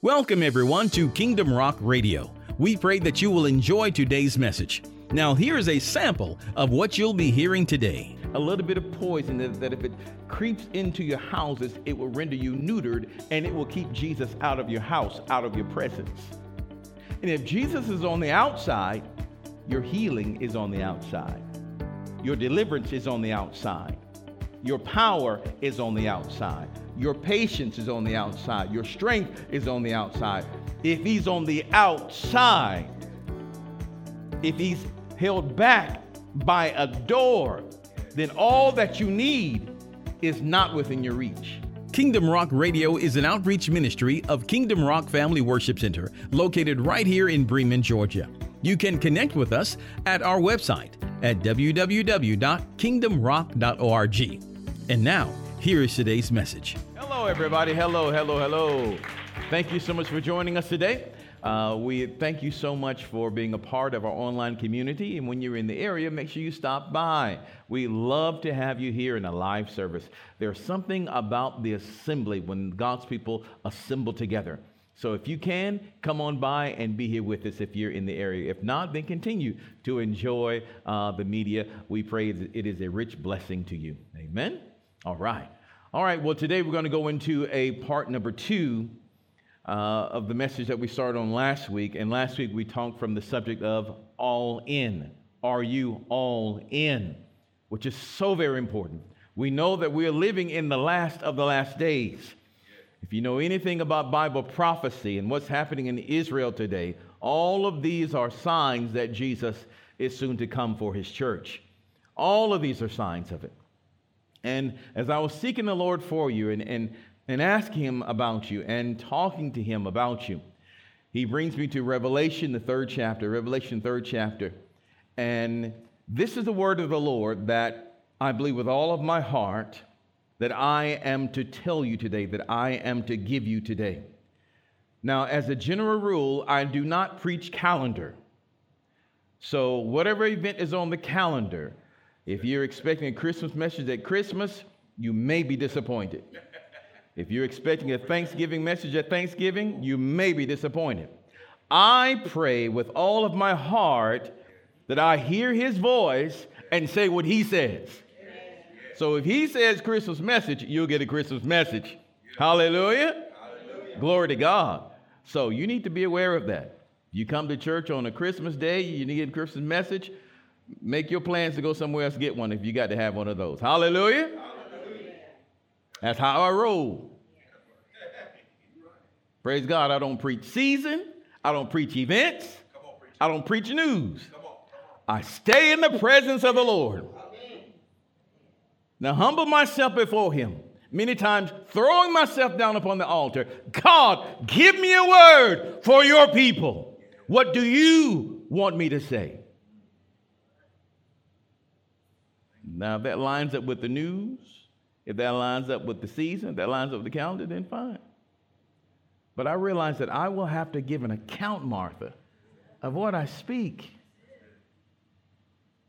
Welcome, everyone, to Kingdom Rock Radio. We pray that you will enjoy today's message. Now, here is a sample of what you'll be hearing today. a little bit of poison that, if it creeps into your houses, it will render you neutered and it will keep Jesus out of your house, out of your presence. And if Jesus is on the outside, your healing is on the outside. Your deliverance is on the outside. Your power is on the outside. Your patience is on the outside. Your strength is on the outside. If he's on the outside, if he's held back by a door, then all that you need is not within your reach. Kingdom Rock Radio is an outreach ministry of Kingdom Rock Family Worship Center, located right here in Bremen, Georgia. You can connect with us at our website at www.kingdomrock.org. And now, here is today's message. Hello, everybody. Hello, hello, hello. Thank you so much for joining us today. Uh, we thank you so much for being a part of our online community. And when you're in the area, make sure you stop by. We love to have you here in a live service. There's something about the assembly when God's people assemble together. So if you can, come on by and be here with us if you're in the area. If not, then continue to enjoy uh, the media. We pray that it is a rich blessing to you. Amen. All right. All right. Well, today we're going to go into a part number two uh, of the message that we started on last week. And last week we talked from the subject of all in. Are you all in? Which is so very important. We know that we are living in the last of the last days. If you know anything about Bible prophecy and what's happening in Israel today, all of these are signs that Jesus is soon to come for his church. All of these are signs of it. And as I was seeking the Lord for you and, and, and asking him about you and talking to him about you, he brings me to Revelation, the third chapter, Revelation, third chapter. And this is the word of the Lord that I believe with all of my heart that I am to tell you today, that I am to give you today. Now, as a general rule, I do not preach calendar. So, whatever event is on the calendar, if you're expecting a Christmas message at Christmas, you may be disappointed. If you're expecting a Thanksgiving message at Thanksgiving, you may be disappointed. I pray with all of my heart that I hear his voice and say what he says. So if he says Christmas message, you'll get a Christmas message. Hallelujah. Hallelujah. Glory to God. So you need to be aware of that. You come to church on a Christmas day, you need a Christmas message, make your plans to go somewhere else get one if you got to have one of those. Hallelujah. Hallelujah. That's how I roll. Praise God. I don't preach season. I don't preach events. I don't preach news. I stay in the presence of the Lord. Now, humble myself before Him, many times throwing myself down upon the altar. God, give me a word for your people. What do you want me to say? Now, if that lines up with the news, if that lines up with the season, if that lines up with the calendar, then fine. But I realize that I will have to give an account, Martha, of what I speak.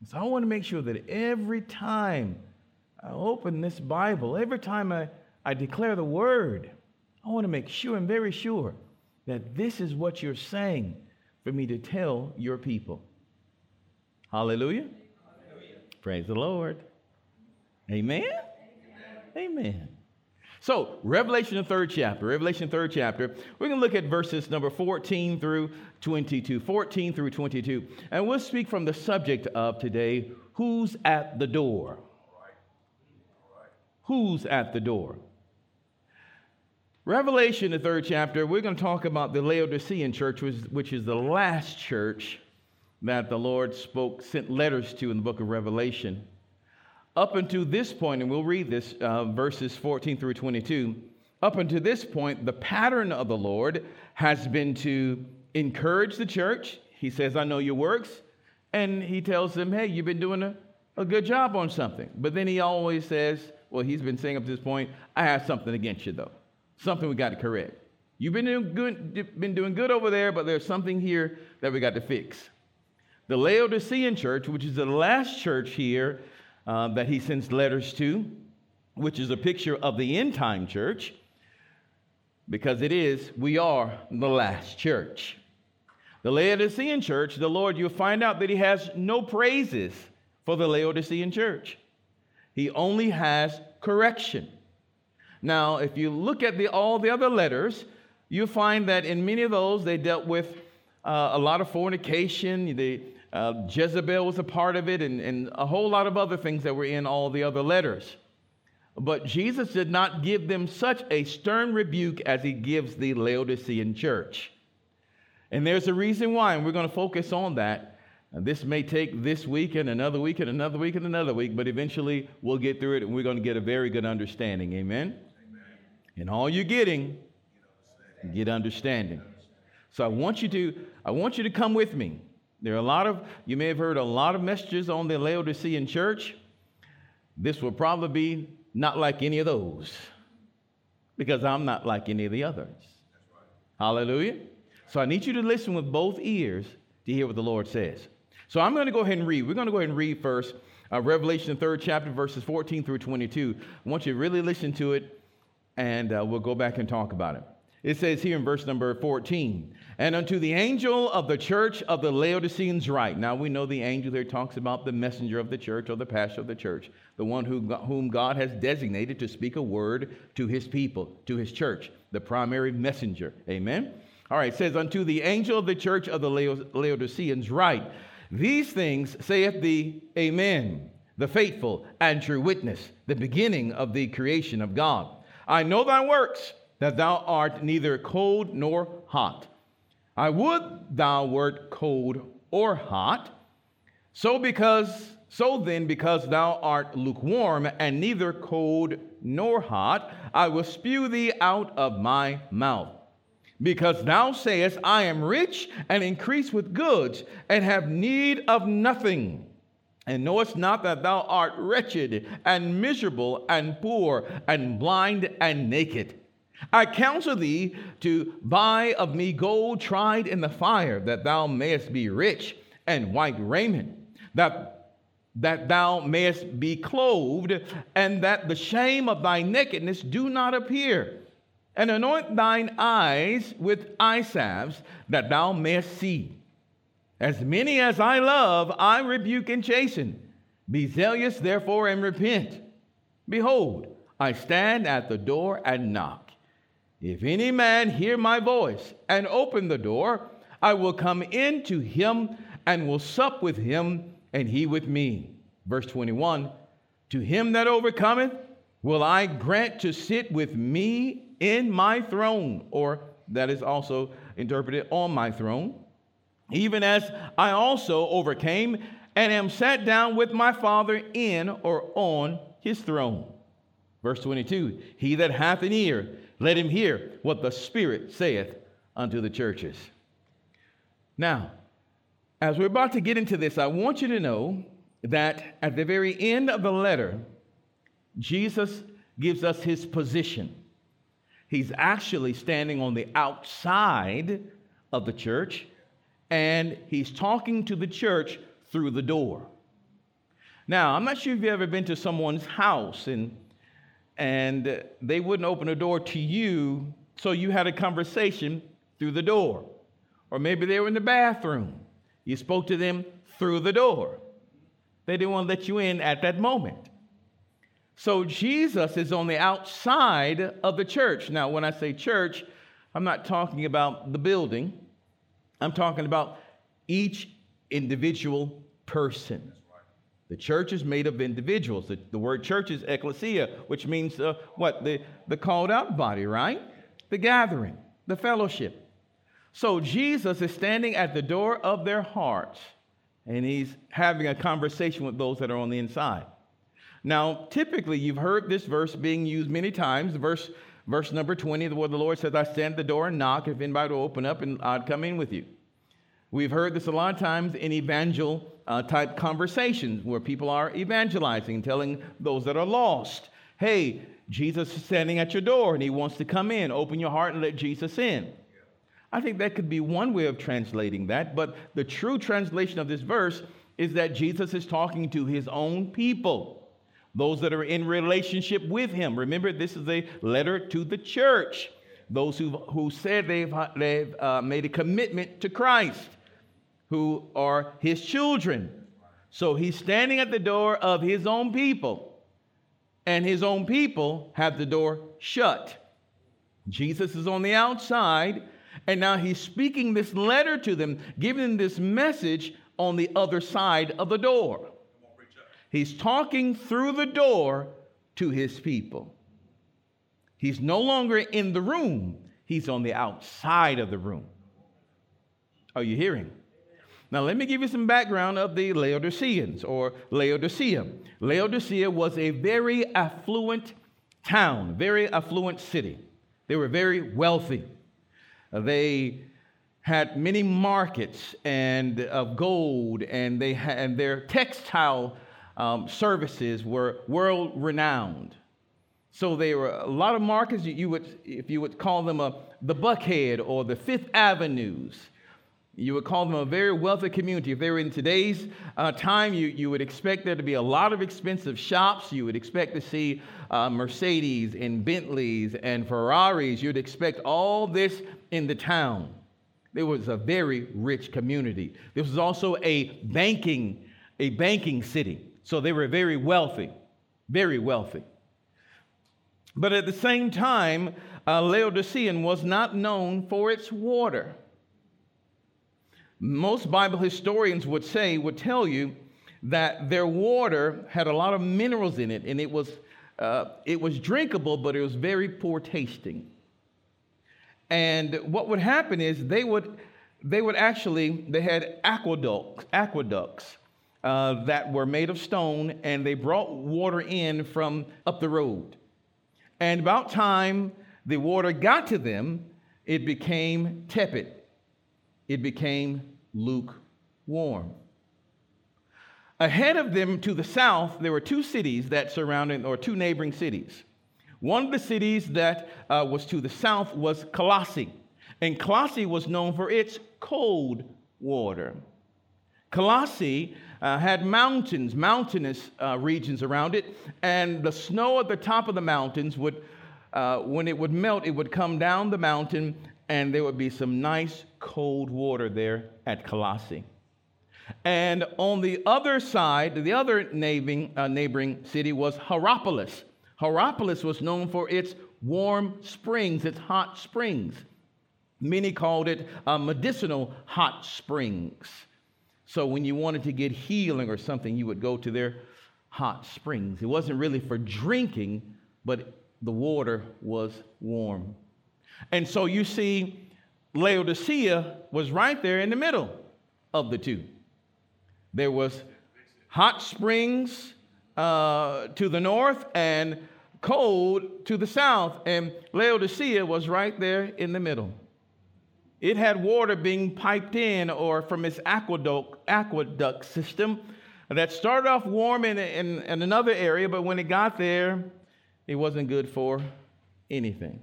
So I want to make sure that every time I open this Bible, every time I, I declare the word, I want to make sure and very sure that this is what you're saying for me to tell your people. Hallelujah. Praise the Lord. Amen. Amen. Amen. So, Revelation, the third chapter, Revelation, the third chapter, we're going to look at verses number 14 through 22. 14 through 22. And we'll speak from the subject of today who's at the door? Who's at the door? Revelation, the third chapter, we're going to talk about the Laodicean church, which is the last church that the Lord spoke, sent letters to in the book of Revelation. Up until this point, and we'll read this, uh, verses 14 through 22. Up until this point, the pattern of the Lord has been to encourage the church. He says, I know your works. And he tells them, hey, you've been doing a, a good job on something. But then he always says, well, he's been saying up to this point, I have something against you, though. Something we got to correct. You've been doing good, been doing good over there, but there's something here that we got to fix. The Laodicean church, which is the last church here uh, that he sends letters to, which is a picture of the end time church, because it is, we are the last church. The Laodicean church, the Lord, you'll find out that He has no praises for the Laodicean church. He only has correction. Now, if you look at the, all the other letters, you find that in many of those they dealt with uh, a lot of fornication. The, uh, Jezebel was a part of it, and, and a whole lot of other things that were in all the other letters. But Jesus did not give them such a stern rebuke as he gives the Laodicean church. And there's a reason why, and we're going to focus on that. This may take this week and another week and another week and another week, but eventually we'll get through it and we're going to get a very good understanding. Amen? Amen. And all you're getting, get understanding. So I want you to, I want you to come with me. There are a lot of, you may have heard a lot of messages on the Laodicean church. This will probably be not like any of those because I'm not like any of the others. Hallelujah. So I need you to listen with both ears to hear what the Lord says. So I'm going to go ahead and read. We're going to go ahead and read first uh, Revelation, third chapter, verses 14 through 22. I want you to really listen to it, and uh, we'll go back and talk about it. It says here in verse number 14, and unto the angel of the church of the Laodiceans write. Now we know the angel there talks about the messenger of the church or the pastor of the church, the one who, whom God has designated to speak a word to his people, to his church, the primary messenger. Amen. All right, it says, Unto the angel of the church of the Laodiceans, write, These things saith the Amen, the faithful and true witness, the beginning of the creation of God. I know thy works, that thou art neither cold nor hot. I would thou wert cold or hot. So because so then, because thou art lukewarm and neither cold nor hot, I will spew thee out of my mouth. Because thou sayest, I am rich and increase with goods, and have need of nothing, and knowest not that thou art wretched and miserable and poor and blind and naked. I counsel thee to buy of me gold tried in the fire, that thou mayest be rich, and white raiment, that, that thou mayest be clothed, and that the shame of thy nakedness do not appear and anoint thine eyes with eye salves, that thou mayest see. As many as I love, I rebuke and chasten. Be zealous, therefore, and repent. Behold, I stand at the door and knock. If any man hear my voice and open the door, I will come in to him and will sup with him, and he with me. Verse 21 To him that overcometh, will I grant to sit with me in my throne, or that is also interpreted on my throne, even as I also overcame and am sat down with my Father in or on his throne. Verse 22 He that hath an ear, let him hear what the Spirit saith unto the churches. Now, as we're about to get into this, I want you to know that at the very end of the letter, Jesus gives us his position. He's actually standing on the outside of the church and he's talking to the church through the door. Now, I'm not sure if you've ever been to someone's house and, and they wouldn't open a door to you, so you had a conversation through the door. Or maybe they were in the bathroom. You spoke to them through the door. They didn't want to let you in at that moment. So Jesus is on the outside of the church. Now, when I say church, I'm not talking about the building, I'm talking about each individual person. The church is made of individuals. The, the word church is ecclesia, which means uh, what? The, the called out body, right? The gathering, the fellowship. So Jesus is standing at the door of their hearts and he's having a conversation with those that are on the inside. Now, typically, you've heard this verse being used many times. Verse, verse number 20, where the Lord says, I stand at the door and knock. If anybody will open up, and I'd come in with you. We've heard this a lot of times in evangel uh, type conversations where people are evangelizing, telling those that are lost, hey, Jesus is standing at your door and he wants to come in. Open your heart and let Jesus in. I think that could be one way of translating that, but the true translation of this verse is that Jesus is talking to his own people those that are in relationship with him. Remember, this is a letter to the church. those who, who said they've, they've uh, made a commitment to Christ, who are his children. So he's standing at the door of his own people, and his own people have the door shut. Jesus is on the outside, and now he's speaking this letter to them, giving them this message on the other side of the door. He's talking through the door to his people. He's no longer in the room, he's on the outside of the room. Are you hearing? Now, let me give you some background of the Laodiceans or Laodicea. Laodicea was a very affluent town, very affluent city. They were very wealthy. They had many markets and of gold, and they had, and their textile um, services were world renowned. So there were a lot of markets you would, if you would call them a, the Buckhead or the Fifth Avenues, you would call them a very wealthy community. If they were in today's uh, time, you, you would expect there to be a lot of expensive shops. You would expect to see uh, Mercedes and Bentleys and Ferraris. You'd expect all this in the town. It was a very rich community. This was also a banking, a banking city. So they were very wealthy, very wealthy. But at the same time, uh, Laodicean was not known for its water. Most Bible historians would say, would tell you that their water had a lot of minerals in it, and it was, uh, it was drinkable, but it was very poor tasting. And what would happen is they would, they would actually, they had aqueducts, aqueducts uh, that were made of stone, and they brought water in from up the road. And about time the water got to them, it became tepid. It became lukewarm. Ahead of them to the south, there were two cities that surrounded, or two neighboring cities. One of the cities that uh, was to the south was Colossae, and Colossae was known for its cold water. Colossae uh, had mountains, mountainous uh, regions around it, and the snow at the top of the mountains would, uh, when it would melt, it would come down the mountain, and there would be some nice cold water there at Colossae. And on the other side, the other neighboring, uh, neighboring city was Hierapolis. Hierapolis was known for its warm springs, its hot springs. Many called it uh, medicinal hot springs. So when you wanted to get healing or something, you would go to their hot springs. It wasn't really for drinking, but the water was warm. And so you see, Laodicea was right there in the middle of the two. There was hot springs uh, to the north and cold to the south, and Laodicea was right there in the middle. It had water being piped in or from its aqueduct, aqueduct system that started off warm in, in, in another area, but when it got there, it wasn't good for anything.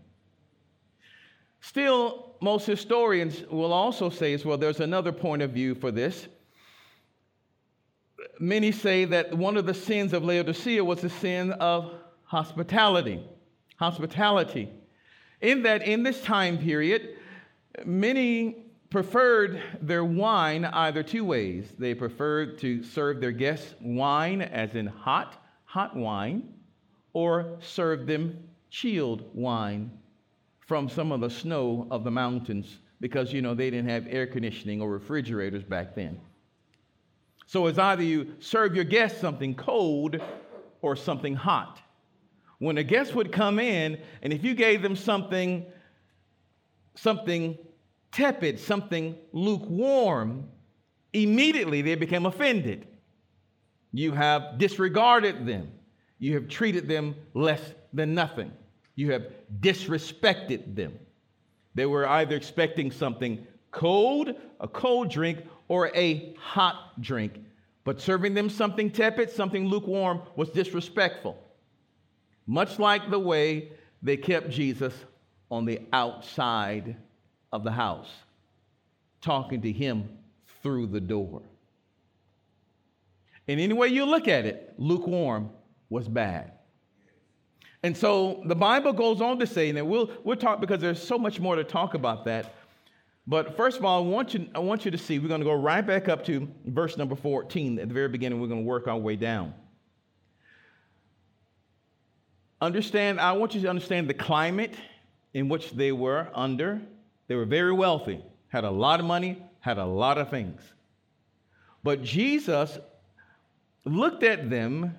Still, most historians will also say as well, there's another point of view for this. Many say that one of the sins of Laodicea was the sin of hospitality. Hospitality. In that, in this time period, Many preferred their wine either two ways. They preferred to serve their guests wine, as in hot, hot wine, or serve them chilled wine from some of the snow of the mountains because, you know, they didn't have air conditioning or refrigerators back then. So it's either you serve your guests something cold or something hot. When a guest would come in, and if you gave them something, something tepid, something lukewarm, immediately they became offended. You have disregarded them. You have treated them less than nothing. You have disrespected them. They were either expecting something cold, a cold drink, or a hot drink. But serving them something tepid, something lukewarm, was disrespectful. Much like the way they kept Jesus on the outside of the house, talking to him through the door. And any way you look at it, lukewarm was bad. And so the Bible goes on to say, and we'll, we'll talk because there's so much more to talk about that. But first of all, I want you, I want you to see, we're going to go right back up to verse number 14. At the very beginning, we're going to work our way down. Understand, I want you to understand the climate in which they were under. They were very wealthy, had a lot of money, had a lot of things. But Jesus looked at them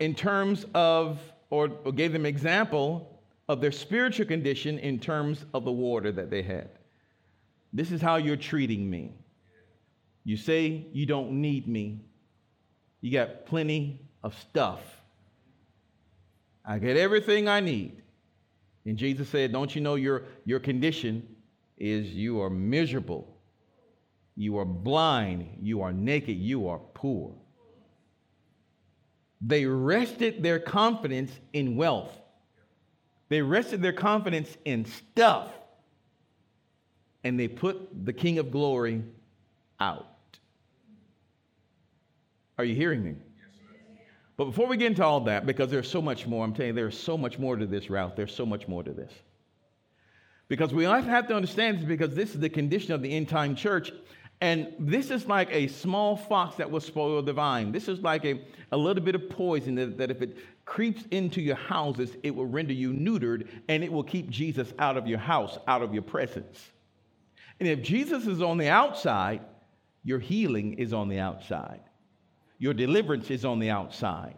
in terms of, or, or gave them example of their spiritual condition in terms of the water that they had. This is how you're treating me. You say you don't need me. You got plenty of stuff. I get everything I need. And Jesus said, Don't you know your, your condition is you are miserable, you are blind, you are naked, you are poor. They rested their confidence in wealth, they rested their confidence in stuff, and they put the King of Glory out. Are you hearing me? But before we get into all that, because there's so much more, I'm telling you, there's so much more to this route. There's so much more to this. Because we have to understand this because this is the condition of the end time church. And this is like a small fox that will spoil the vine. This is like a, a little bit of poison that, that if it creeps into your houses, it will render you neutered and it will keep Jesus out of your house, out of your presence. And if Jesus is on the outside, your healing is on the outside. Your deliverance is on the outside.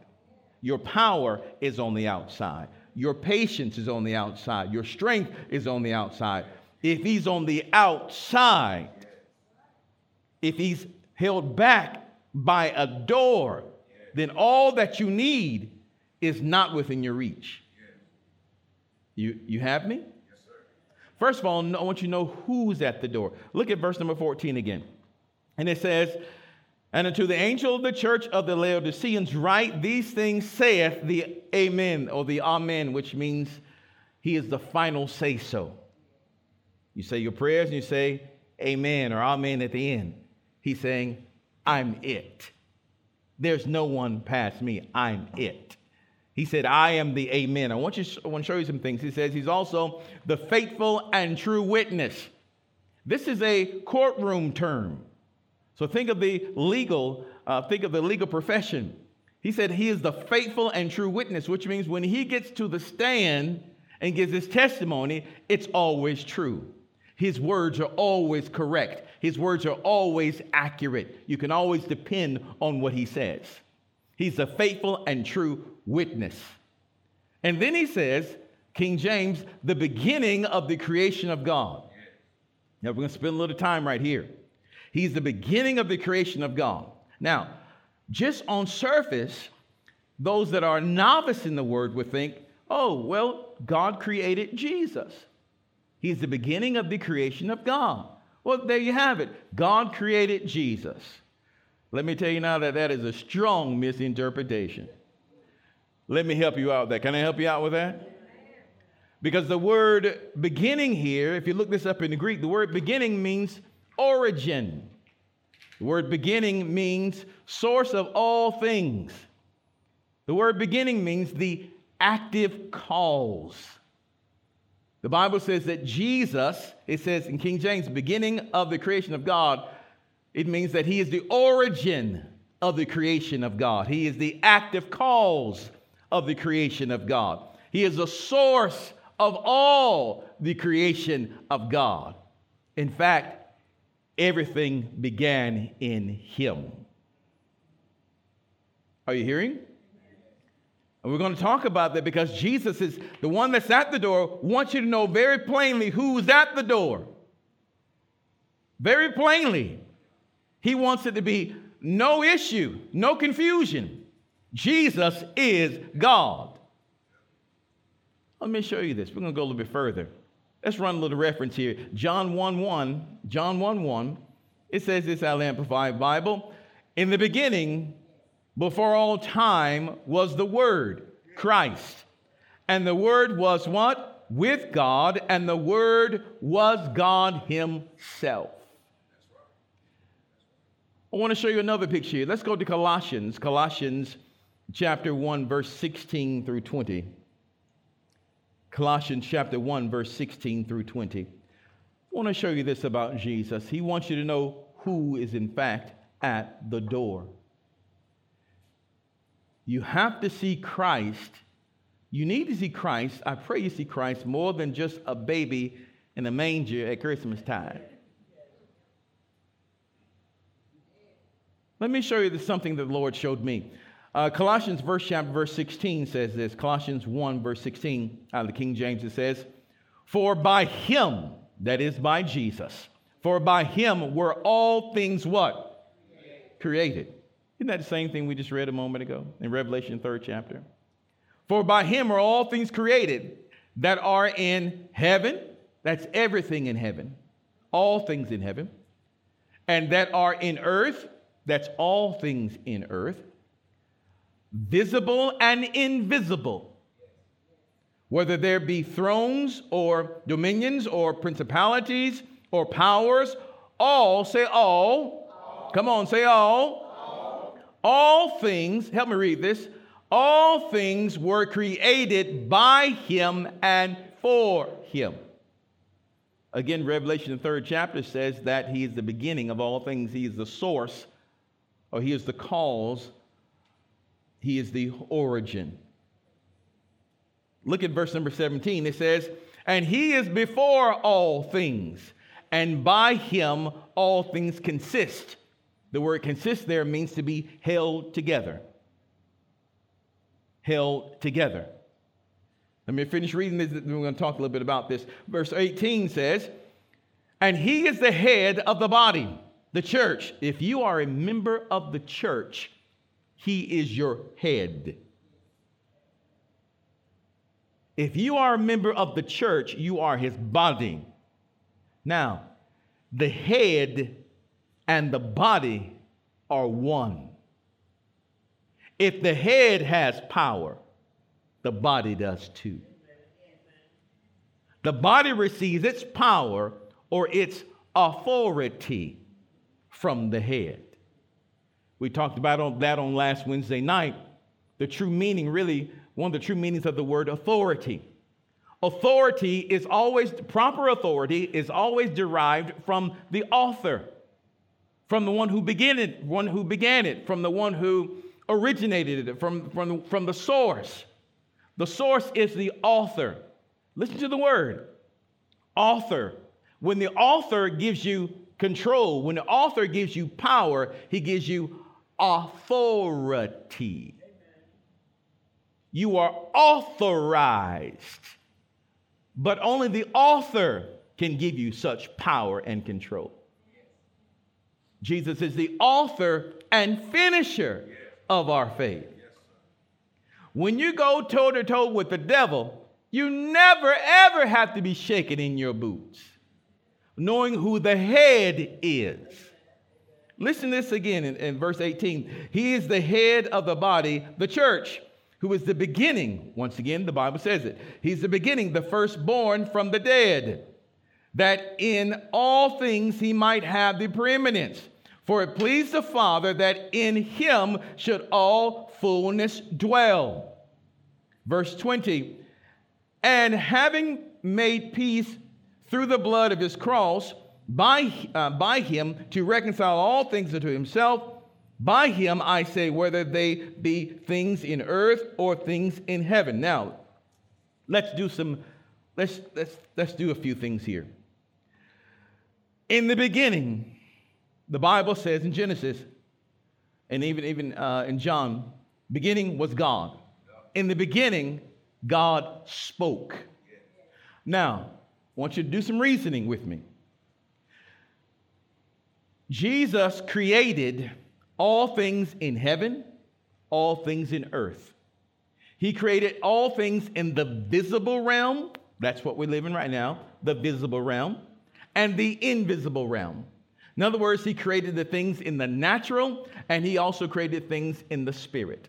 Your power is on the outside. Your patience is on the outside. Your strength is on the outside. If he's on the outside, if he's held back by a door, then all that you need is not within your reach. You, you have me? First of all, I want you to know who's at the door. Look at verse number 14 again. And it says, and unto the angel of the church of the Laodiceans, write these things, saith the Amen or the Amen, which means he is the final say so. You say your prayers and you say Amen or Amen at the end. He's saying, I'm it. There's no one past me. I'm it. He said, I am the Amen. I want, you, I want to show you some things. He says he's also the faithful and true witness. This is a courtroom term. So think of the legal, uh, think of the legal profession. He said he is the faithful and true witness, which means when he gets to the stand and gives his testimony, it's always true. His words are always correct. His words are always accurate. You can always depend on what he says. He's a faithful and true witness. And then he says, King James, the beginning of the creation of God. Now we're going to spend a little time right here. He's the beginning of the creation of God. Now, just on surface, those that are novice in the word would think, oh, well, God created Jesus. He's the beginning of the creation of God. Well, there you have it. God created Jesus. Let me tell you now that that is a strong misinterpretation. Let me help you out with that. Can I help you out with that? Because the word beginning here, if you look this up in the Greek, the word beginning means origin. The word beginning means source of all things. The word beginning means the active cause. The Bible says that Jesus, it says in King James, beginning of the creation of God, it means that he is the origin of the creation of God. He is the active cause of the creation of God. He is the source of all the creation of God. In fact, everything began in him. Are you hearing? And we're going to talk about that because Jesus is the one that's at the door, wants you to know very plainly who's at the door. Very plainly. He wants it to be no issue, no confusion. Jesus is God. Let me show you this. We're going to go a little bit further. Let's run a little reference here. John 1 1, John 1 1, it says this out of Amplified Bible. In the beginning, before all time, was the Word, Christ. And the Word was what? With God, and the Word was God Himself. I want to show you another picture here. Let's go to Colossians, Colossians chapter 1, verse 16 through 20. Colossians chapter 1, verse 16 through 20. I want to show you this about Jesus. He wants you to know who is, in fact, at the door. You have to see Christ. You need to see Christ. I pray you see Christ more than just a baby in a manger at Christmas time. Let me show you this, something that the Lord showed me. Uh, Colossians verse chapter verse 16 says this. Colossians 1 verse 16 out of the King James it says, "For by him, that is by Jesus, for by him were all things what? Created. Created. Isn't that the same thing we just read a moment ago in Revelation 3rd chapter? For by him are all things created that are in heaven, that's everything in heaven, all things in heaven, and that are in earth, that's all things in earth, visible and invisible, whether there be thrones or dominions or principalities or powers, all, say all. all. Come on, say all. All. Things, help me read this. All things were created by him and for him. Again, Revelation, the third chapter says that he is the beginning of all things. He is the source, or he is the cause he is the origin. Look at verse number 17. It says, And he is before all things, and by him all things consist. The word consist there means to be held together. Held together. Let me finish reading this. We're going to talk a little bit about this. Verse 18 says, And he is the head of the body, the church. If you are a member of the church, he is your head. If you are a member of the church, you are his body. Now, the head and the body are one. If the head has power, the body does too. The body receives its power or its authority from the head. We talked about that on last Wednesday night. The true meaning, really, one of the true meanings of the word authority. Authority is always, proper authority is always derived from the author, from the one who began it, one who began it, from the one who originated it, from, from, from the source. The source is the author. Listen to the word author. When the author gives you control, when the author gives you power, he gives you authority. You are authorized, but only the author can give you such power and control. Jesus is the author and finisher of our faith. When you go toe to toe with the devil, you never ever have to be shaken in your boots, knowing who the head is. Listen to this again in, in, verse 18. He is the head of the body, the church, who is the beginning. Once again, the Bible says it. He's the beginning, the firstborn from the dead, that in all things he might have the preeminence. For it pleased the Father that in him should all fullness dwell. Verse 20. And having made peace through the blood of his cross, by, uh, by him to reconcile all things unto himself. By him, I say, whether they be things in earth or things in heaven. Now, let's do some, let's, let's, let's do a few things here. In the beginning, the Bible says in Genesis, and even, even uh, in John, beginning was God. In the beginning, God spoke. Now, I want you to do some reasoning with me. Jesus created all things in heaven, all things in earth. He created all things in the visible realm. That's what we live in right now, the visible realm, and the invisible realm. In other words, he created the things in the natural, and he also created things in the spirit.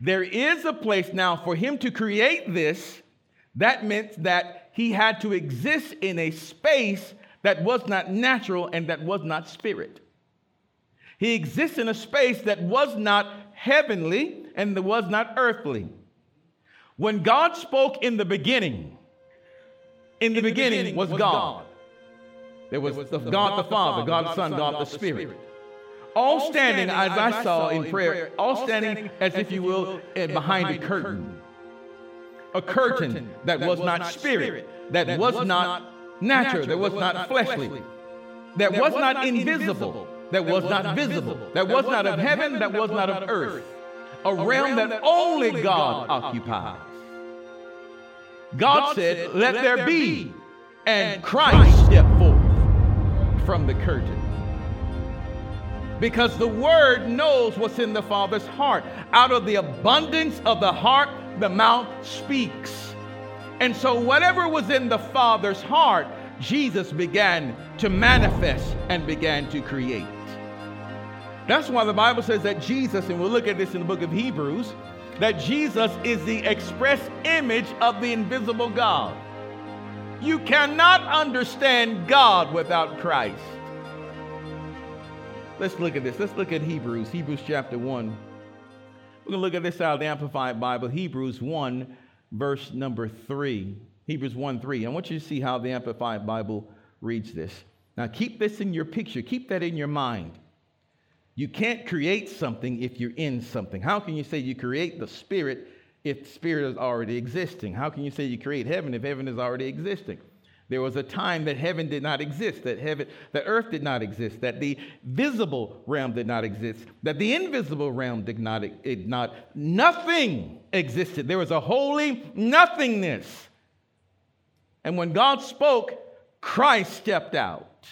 There is a place now for him to create this. That meant that he had to exist in a space that was not natural and that was not spirit. He exists in a space that was not heavenly and that was not earthly. When God spoke in the beginning, in the, in beginning, the beginning, was, was God. God. There was, was the, God, God the Father, God the Son, God, the Spirit. All, all standing, as I saw in prayer, all standing as if you will eh, eh, behind a curtain. A curtain that was not spirit, that was not natural, that was not fleshly, that was not invisible, that was not visible, that was not of heaven, that was not of earth. A realm that only God occupies. God said, Let there be. And Christ stepped forth from the curtain. Because the Word knows what's in the Father's heart. Out of the abundance of the heart, the mouth speaks. And so, whatever was in the Father's heart, Jesus began to manifest and began to create. That's why the Bible says that Jesus, and we'll look at this in the book of Hebrews, that Jesus is the express image of the invisible God. You cannot understand God without Christ. Let's look at this. Let's look at Hebrews, Hebrews chapter 1. We're going to look at this out of the Amplified Bible, Hebrews 1, verse number 3. Hebrews 1 3. I want you to see how the Amplified Bible reads this. Now, keep this in your picture, keep that in your mind. You can't create something if you're in something. How can you say you create the Spirit if Spirit is already existing? How can you say you create heaven if heaven is already existing? There was a time that heaven did not exist, that heaven, the earth did not exist, that the visible realm did not exist, that the invisible realm did not, did not nothing existed. There was a holy nothingness. And when God spoke, Christ stepped out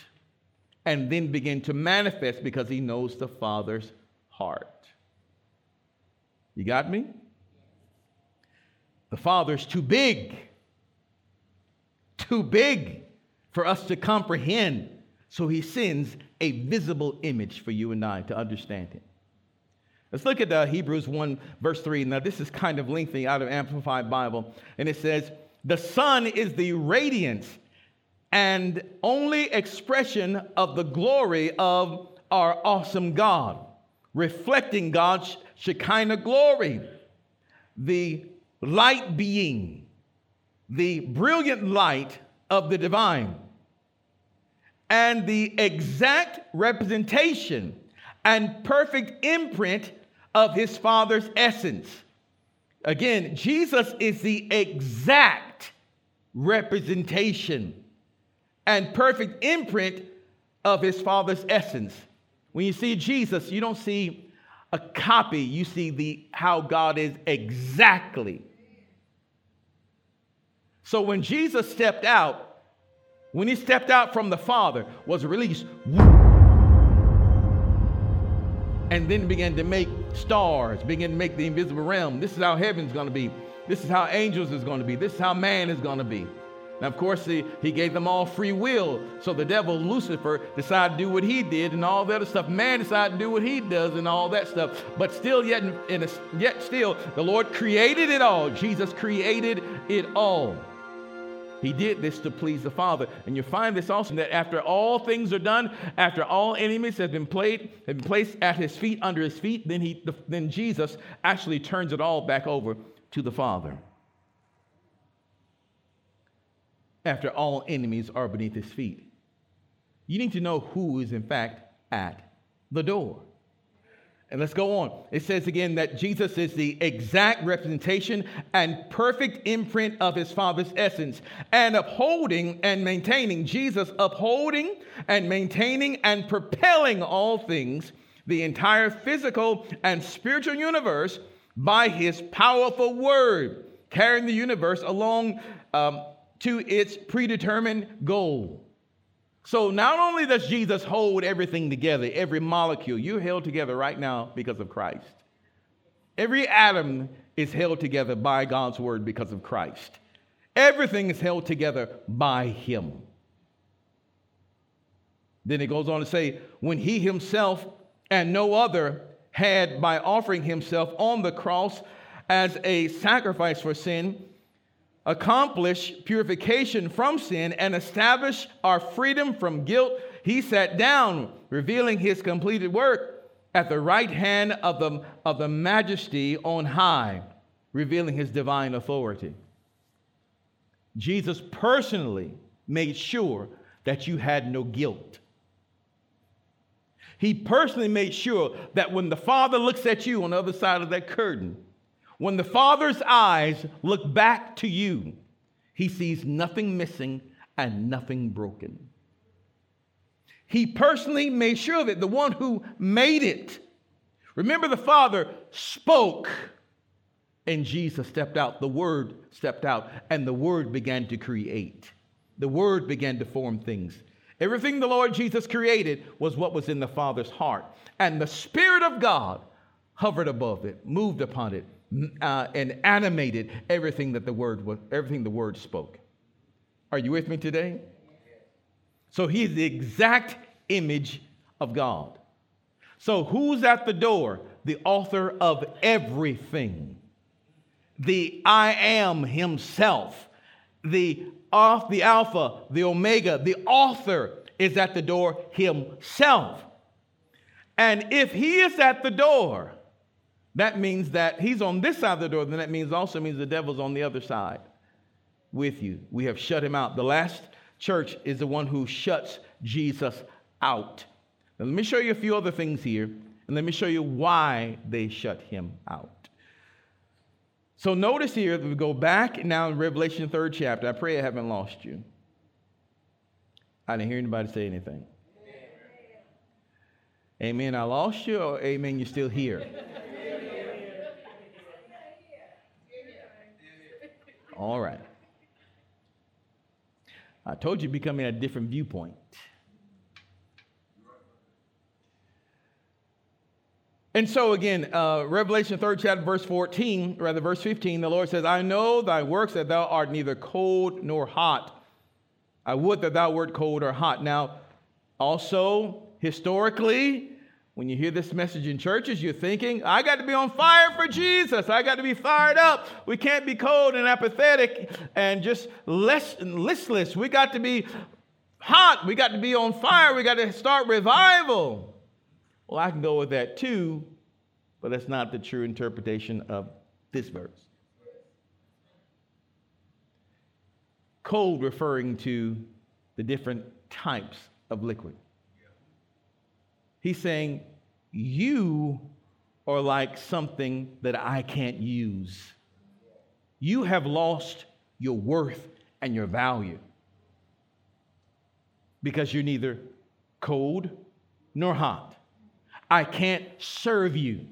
and then began to manifest because he knows the Father's heart. You got me? The Father's too big, too big for us to comprehend. So he sends a visible image for you and I to understand it. Let's look at uh, Hebrews 1, verse 3. Now, this is kind of lengthy out of Amplified Bible. And it says, The Son is the radiance and only expression of the glory of our awesome God, reflecting God's Shekinah glory, the light being, the brilliant light of the divine, and the exact representation and perfect imprint of his Father's essence. Again, Jesus is the exact representation and perfect imprint of his Father's essence. When you see Jesus, you don't see a copy, you see the how God is exactly. So when Jesus stepped out, when he stepped out from the Father, was released and then began to make stars, began to make the invisible realm. This is how heaven's going to be. This is how angels is going to be. This is how man is going to be. Now, of course, he, he gave them all free will. So the devil, Lucifer, decided to do what he did and all the other stuff. Man decided to do what he does and all that stuff. But still, yet, in a, yet still, the Lord created it all. Jesus created it all. He did this to please the Father. And you find this also that after all things are done, after all enemies have been played, have been placed at his feet, under his feet, then he then Jesus actually turns it all back over to the Father after all enemies are beneath his feet. You need to know who is, in fact, at the door. And let's go on. It says again that Jesus is the exact representation and perfect imprint of his Father's essence, and upholding and maintaining, Jesus upholding and maintaining and propelling all things, the entire physical and spiritual universe, by his powerful word, carrying the universe along um, to its predetermined goal. So not only does Jesus hold everything together, every molecule, you're held together right now because of Christ. Every atom is held together by God's word because of Christ. Everything is held together by Him. Then it goes on to say, when He Himself and no other had, by offering Himself on the cross as a sacrifice for sin, accomplish purification from sin and establish our freedom from guilt, he sat down, revealing his completed work at the right hand of the, of the majesty on high. revealing his divine authority. Jesus personally made sure that you had no guilt. He personally made sure that when the Father looks at you on the other side of that curtain, when the Father's eyes look back to you, he sees nothing missing and nothing broken. He personally made sure of it, the one who made it. Remember, the Father spoke and Jesus stepped out. The Word stepped out, and the Word began to create. The Word began to form things. Everything the Lord Jesus created was what was in the Father's heart. And the Spirit of God hovered above it, moved upon it, uh, and animated everything that the Word was, everything the Word spoke. Are you with me today? So he's the exact image of God. So who's at the door? The author of everything. The I am himself. The off the alpha, the omega, the author is at the door himself. And if he is at the door, that means that he's on this side of the door, then that means also means the devil's on the other side with you. We have shut him out. The last church is the one who shuts Jesus out. Now, let me show you a few other things here, and let me show you why they shut him out. So notice here, we go back now in Revelation 3rd chapter. I pray I haven't lost you. I didn't hear anybody say anything. Amen. I lost you, or amen, you're still here. All right. I told you becoming a different viewpoint. And so again, uh, Revelation 3rd chapter, verse 14, rather verse 15, the Lord says, I know thy works that thou art neither cold nor hot. I would that thou wert cold or hot. Now, also, historically, when you hear this message in churches, you're thinking, I got to be on fire for Jesus. I got to be fired up. We can't be cold and apathetic and just less, listless. We got to be hot. We got to be on fire. We got to start revival. Well, I can go with that too, but that's not the true interpretation of this verse. Cold referring to the different types of liquid. He's saying, You are like something that I can't use. You have lost your worth and your value because you're neither cold nor hot. I can't serve you.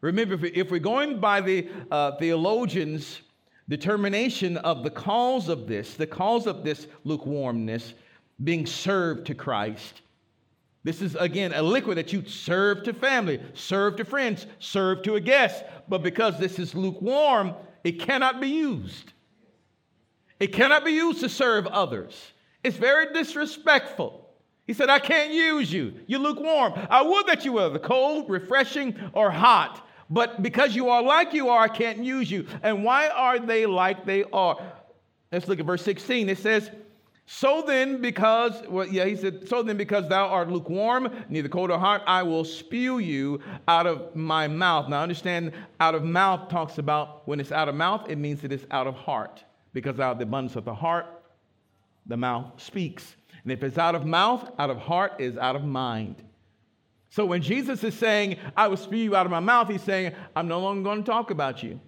Remember, if we're going by the uh, theologians' determination of the cause of this, the cause of this lukewarmness being served to Christ, this is again a liquid that you serve to family, serve to friends, serve to a guest. But because this is lukewarm, it cannot be used. It cannot be used to serve others. It's very disrespectful. He said, I can't use you. You're lukewarm. I would that you were the cold, refreshing, or hot. But because you are like you are, I can't use you. And why are they like they are? Let's look at verse 16. It says, So then, because, well, yeah, he said, So then, because thou art lukewarm, neither cold nor hot, I will spew you out of my mouth. Now, understand, out of mouth talks about when it's out of mouth, it means that it's out of heart. Because out of the abundance of the heart, the mouth speaks. And if it's out of mouth, out of heart is out of mind. So when Jesus is saying, I will spew you out of my mouth, he's saying, I'm no longer going to talk about you.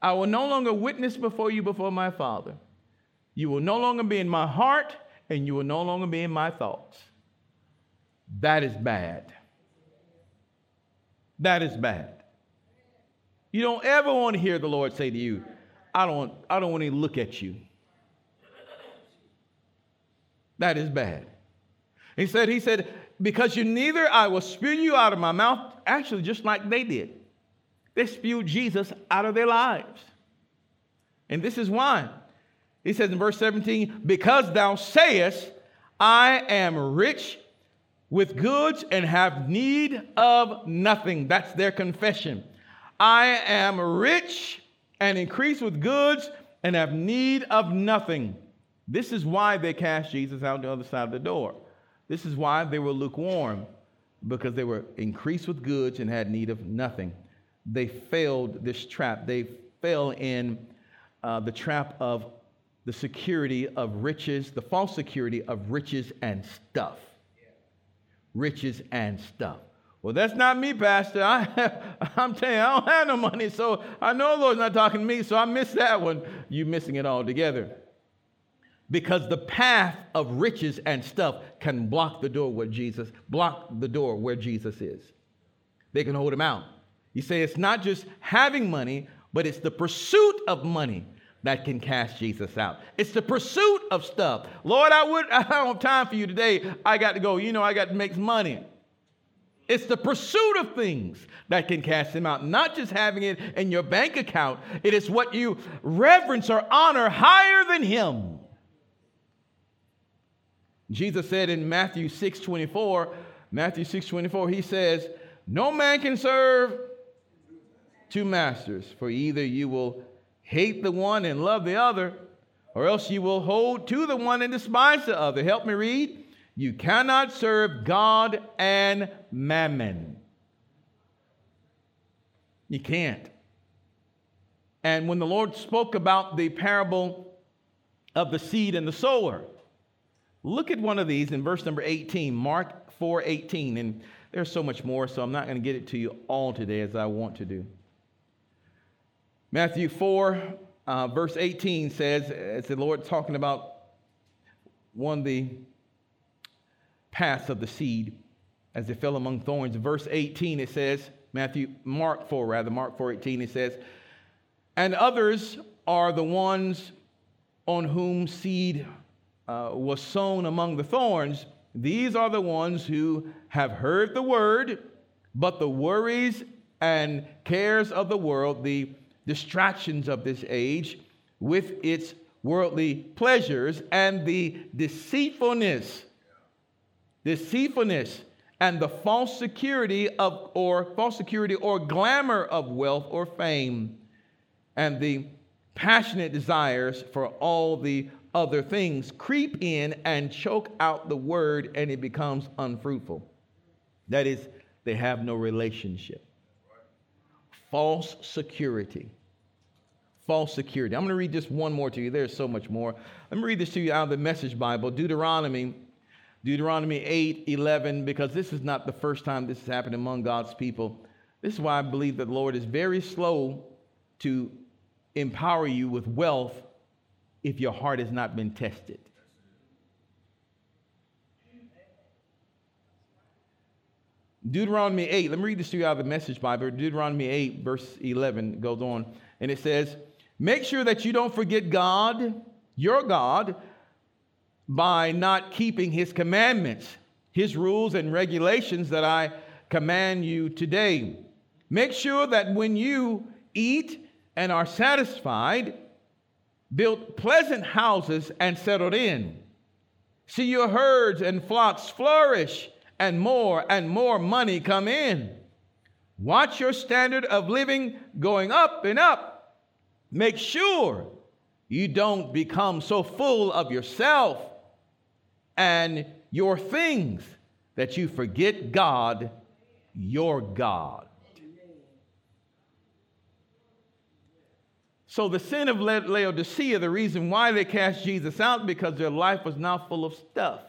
I will no longer witness before you before my Father. You will no longer be in my heart, and you will no longer be in my thoughts. That is bad. That is bad. You don't ever want to hear the Lord say to you, I don't, I don't want to look at you. That is bad. He said, He said, because you neither I will spew you out of my mouth, actually, just like they did. They spewed Jesus out of their lives. And this is why. He says in verse 17, because thou sayest, I am rich with goods and have need of nothing. That's their confession. I am rich and increase with goods and have need of nothing. This is why they cast Jesus out the other side of the door. This is why they were lukewarm, because they were increased with goods and had need of nothing. they failed this trap. They fell in uh, the trap of the security of riches, the false security of riches and stuff. Riches and stuff. Well, that's not me, Pastor. I am telling you, I don't have no money, so I know the Lord's not talking to me, so I missed that one. You missing it altogether. Because the path of riches and stuff can block the door where Jesus, block the door where Jesus is. They can hold him out. You say it's not just having money, but it's the pursuit of money that can cast Jesus out. It's the pursuit of stuff. Lord, I would I don't have time for you today. I got to go. You know, I got to make money. It's the pursuit of things that can cast him out, not just having it in your bank account. It is what you reverence or honor higher than him. Jesus said in Matthew 6 24, Matthew 6 24, he says, No man can serve two masters, for either you will hate the one and love the other, or else you will hold to the one and despise the other. Help me read. You cannot serve God and mammon. You can't. And when the Lord spoke about the parable of the seed and the sower, look at one of these in verse number 18, Mark 4 18. And there's so much more, so I'm not going to get it to you all today as I want to do. Matthew 4, uh, verse 18 says, as the Lord talking about one the paths of the seed as it fell among thorns. Verse 18, it says, Matthew, Mark 4, rather, Mark 4 18, it says, and others are the ones on whom seed uh, was sown among the thorns. These are the ones who have heard the word, but the worries and cares of the world, the distractions of this age, with its worldly pleasures and the deceitfulness deceitfulness, and the false security of or false security or glamour of wealth or fame, and the passionate desires for all the other things creep in and choke out the word and it becomes unfruitful. That is, they have no relationship. False security. False security. I'm going to read just one more to you. There's so much more. Let me read this to you out of the Message Bible, Deuteronomy Deuteronomy 8 11, because this is not the first time this has happened among God's people. This is why I believe that the Lord is very slow to empower you with wealth if your heart has not been tested. Deuteronomy 8, let me read this to you out of the Message Bible. Deuteronomy 8, verse 11 goes on, and it says, Make sure that you don't forget God, your God, by not keeping his commandments, his rules and regulations that I command you today. Make sure that when you eat and are satisfied, build pleasant houses and settled in. See your herds and flocks flourish, and more and more money come in. Watch your standard of living going up and up. Make sure you don't become so full of yourself and your things that you forget God, your God. So, the sin of Laodicea, the reason why they cast Jesus out, because their life was now full of stuff.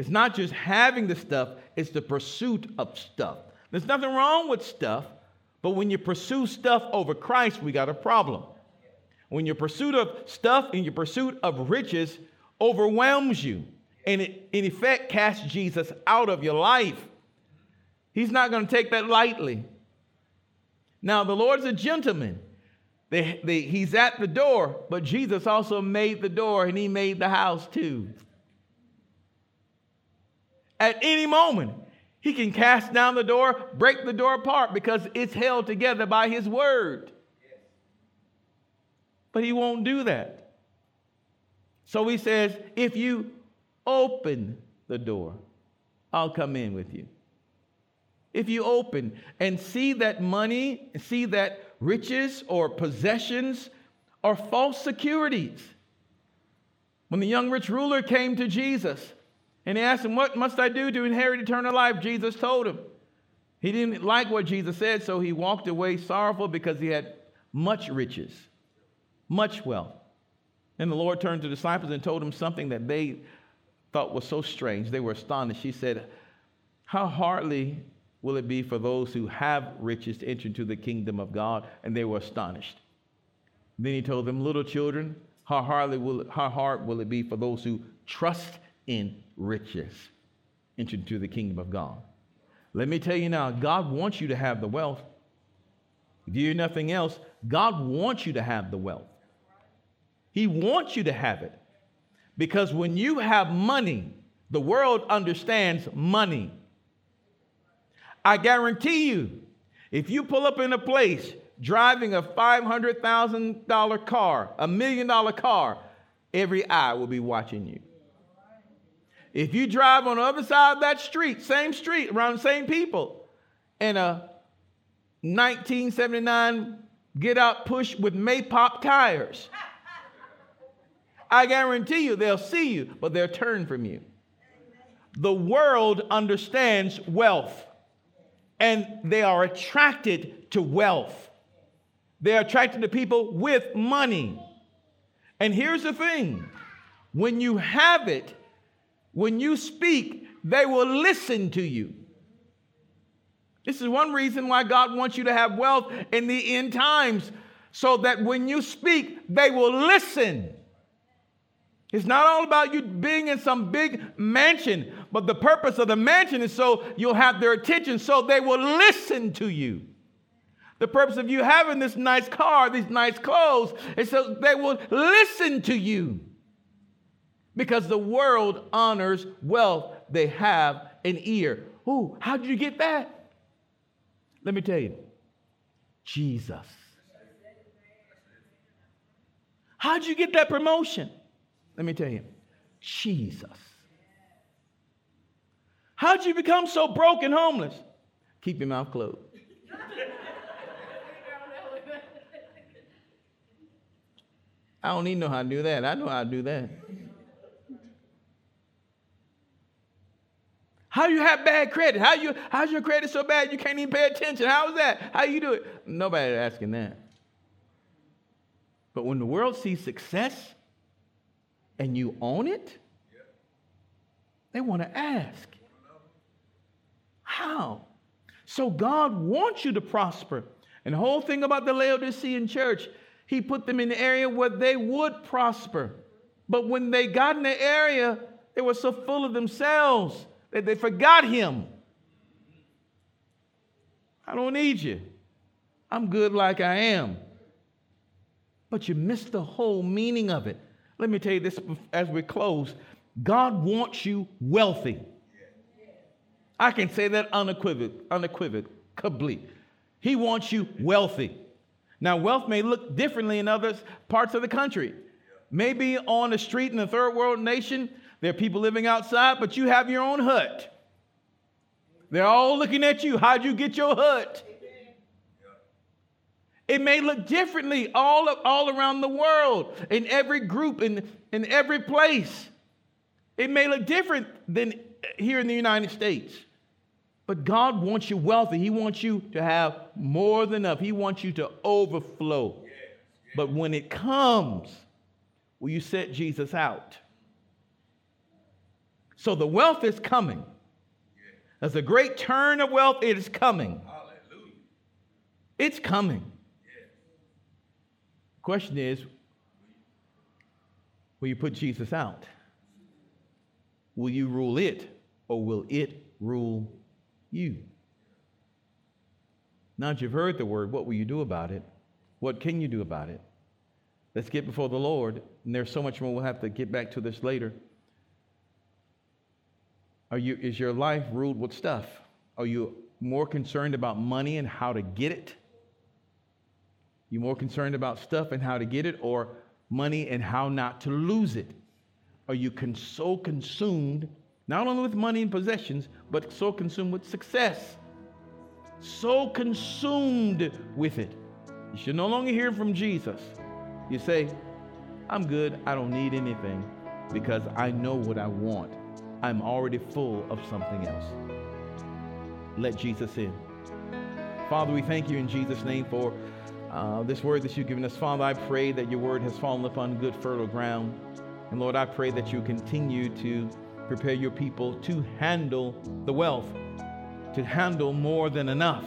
It's not just having the stuff, it's the pursuit of stuff. There's nothing wrong with stuff, but when you pursue stuff over Christ, we got a problem. When your pursuit of stuff and your pursuit of riches overwhelms you and it, in effect, casts Jesus out of your life. He's not going to take that lightly. Now, the Lord's a gentleman. They, they, he's at the door, but Jesus also made the door and he made the house too. At any moment, he can cast down the door, break the door apart because it's held together by his word. But he won't do that. So he says, if you open the door, I'll come in with you. If you open and see that money, see that riches or possessions are false securities. When the young rich ruler came to Jesus and he asked him, What must I do to inherit eternal life? Jesus told him, He didn't like what Jesus said, so he walked away sorrowful because he had much riches, much wealth. And the Lord turned to the disciples and told them something that they thought was so strange. They were astonished. He said, How hardly will it be for those who have riches to enter into the kingdom of God? And they were astonished. Then he told them, Little children, how, hardly will how hard will it be for those who trust in riches into the kingdom of God? Let me tell you now, God wants you to have the wealth. If you hear nothing else, God wants you to have the wealth. He wants you to have it. Because when you have money, the world understands money. I guarantee you, if you pull up in a place driving a $500,000 car, a million dollar car, every eye will be watching you. If you drive on the other side of that street, same street, around the same people, in a 1979 get out push with Maypop tires, I guarantee you they'll see you, but they'll turn from you. The world understands wealth and they are attracted to wealth. They're attracted to people with money. And here's the thing when you have it, when you speak, they will listen to you. This is one reason why God wants you to have wealth in the end times, so that when you speak, they will listen. It's not all about you being in some big mansion, but the purpose of the mansion is so you'll have their attention, so they will listen to you. The purpose of you having this nice car, these nice clothes, is so they will listen to you. Because the world honors wealth, they have an ear. Ooh, how did you get that? Let me tell you Jesus. How'd you get that promotion? Let me tell you Jesus. How'd you become so broke and homeless? Keep your mouth closed. I don't even know how to do that. I know how to do that. How you have bad credit? How you how's your credit so bad you can't even pay attention? How is that? How you do it? Nobody's asking that. But when the world sees success and you own it, they want to ask, how? So God wants you to prosper. And the whole thing about the Laodicean church, he put them in the area where they would prosper. But when they got in the area, they were so full of themselves that they forgot him. I don't need you. I'm good like I am. But you missed the whole meaning of it. Let me tell you this as we close God wants you wealthy. I can say that unequivocally. unequivocally. He wants you wealthy. Now, wealth may look differently in other parts of the country. Maybe on the street in a third world nation, there are people living outside, but you have your own hut. They're all looking at you. How'd you get your hut? It may look differently all, all around the world, in every group, in, in every place. It may look different than here in the United States. But God wants you wealthy. He wants you to have more than enough. He wants you to overflow. But when it comes, will you set Jesus out? So the wealth is coming. There's a great turn of wealth. It is coming. Hallelujah. It's coming. Question is, will you put Jesus out? Will you rule it or will it rule you. Now that you've heard the word, what will you do about it? What can you do about it? Let's get before the Lord. And there's so much more. We'll have to get back to this later. Are you, is your life ruled with stuff? Are you more concerned about money and how to get it? You more concerned about stuff and how to get it, or money and how not to lose it? Are you con- so consumed not only with money and possessions, but so consumed with success. So consumed with it. You should no longer hear from Jesus. You say, I'm good. I don't need anything because I know what I want. I'm already full of something else. Let Jesus in. Father, we thank you in Jesus' name for uh, this word that you've given us. Father, I pray that your word has fallen upon good, fertile ground. And Lord, I pray that you continue to prepare your people to handle the wealth, to handle more than enough,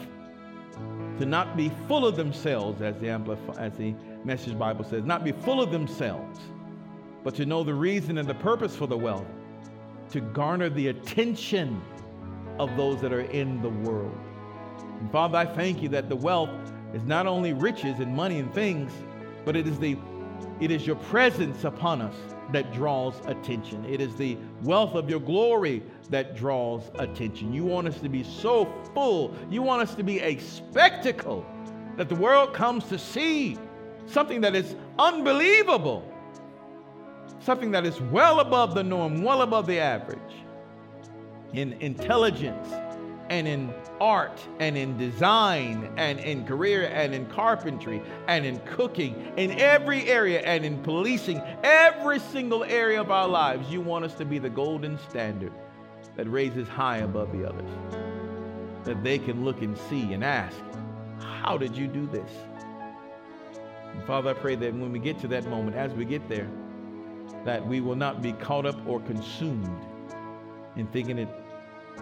to not be full of themselves, as the, Amplif- as the Message Bible says, not be full of themselves, but to know the reason and the purpose for the wealth, to garner the attention of those that are in the world. And Father, I thank you that the wealth is not only riches and money and things, but it is the it is your presence upon us that draws attention. It is the wealth of your glory that draws attention. You want us to be so full. You want us to be a spectacle that the world comes to see something that is unbelievable, something that is well above the norm, well above the average in intelligence and in art and in design and in career and in carpentry and in cooking, in every area and in policing, every single area of our lives, you want us to be the golden standard that raises high above the others. That they can look and see and ask, How did you do this? And Father, I pray that when we get to that moment, as we get there, that we will not be caught up or consumed in thinking it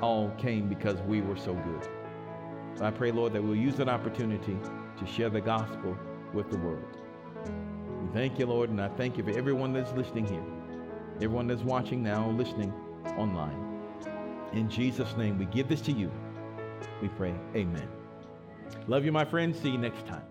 all came because we were so good. So I pray, Lord, that we'll use that opportunity to share the gospel with the world. We thank you, Lord, and I thank you for everyone that's listening here, everyone that's watching now, listening online. In Jesus' name, we give this to you. We pray, Amen. Love you, my friends. See you next time.